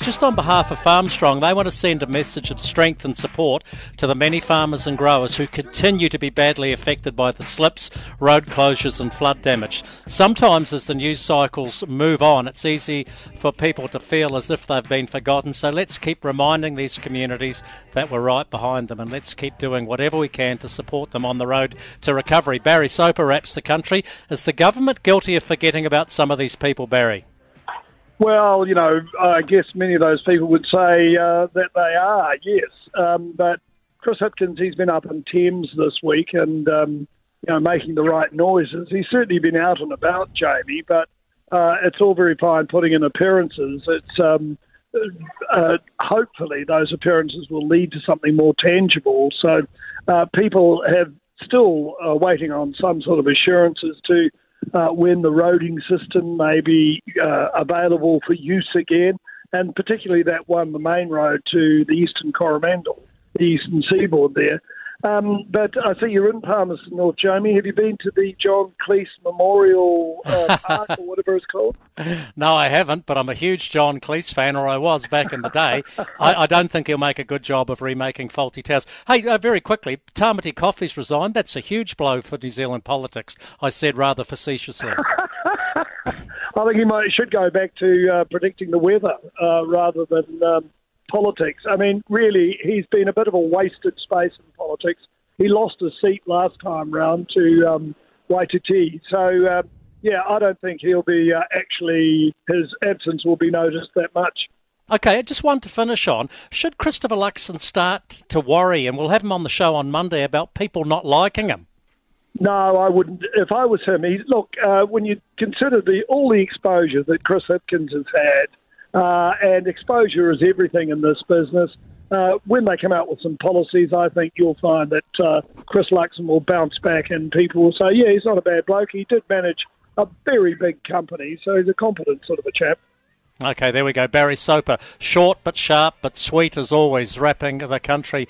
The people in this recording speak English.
just on behalf of Farmstrong, they want to send a message of strength and support to the many farmers and growers who continue to be badly affected by the slips, road closures, and flood damage. Sometimes, as the news cycles move on, it's easy for people to feel as if they've been forgotten. So let's keep reminding these communities that we're right behind them and let's keep doing whatever we can to support them on the road to recovery. Barry Soper wraps the country. Is the government guilty of forgetting about some of these people, Barry? Well, you know, I guess many of those people would say uh, that they are, yes. Um, but Chris Hipkins, he's been up in Thames this week and, um, you know, making the right noises. He's certainly been out and about, Jamie, but uh, it's all very fine putting in appearances. It's um, uh, hopefully those appearances will lead to something more tangible. So uh, people have still waiting on some sort of assurances to uh, when the roading system may be uh, available for use again, and particularly that one, the main road to the eastern Coromandel, the eastern seaboard there. Um, but I see you're in Palmerston North, Jamie. Have you been to the John Cleese Memorial uh, Park or whatever it's called? No, I haven't, but I'm a huge John Cleese fan, or I was back in the day. I, I, don't think he'll make a good job of remaking Fawlty Towers. Hey, uh, very quickly, Tamati Coffey's resigned. That's a huge blow for New Zealand politics, I said rather facetiously. I think he might should go back to uh, predicting the weather uh, rather than um, politics. I mean, really, he's been a bit of a wasted space in politics. He lost his seat last time round to um, Waititi. So, uh, yeah, I don't think he'll be uh, actually, his absence will be noticed that much. Okay, just one to finish on. Should Christopher Luxon start to worry, and we'll have him on the show on Monday, about people not liking him? No, I wouldn't. If I was him, he, look, uh, when you consider the all the exposure that Chris Hipkins has had, uh, and exposure is everything in this business. Uh, when they come out with some policies, I think you'll find that uh, Chris Luxon will bounce back and people will say, yeah, he's not a bad bloke. He did manage a very big company, so he's a competent sort of a chap. Okay, there we go. Barry Soper, short but sharp but sweet as always, wrapping the country.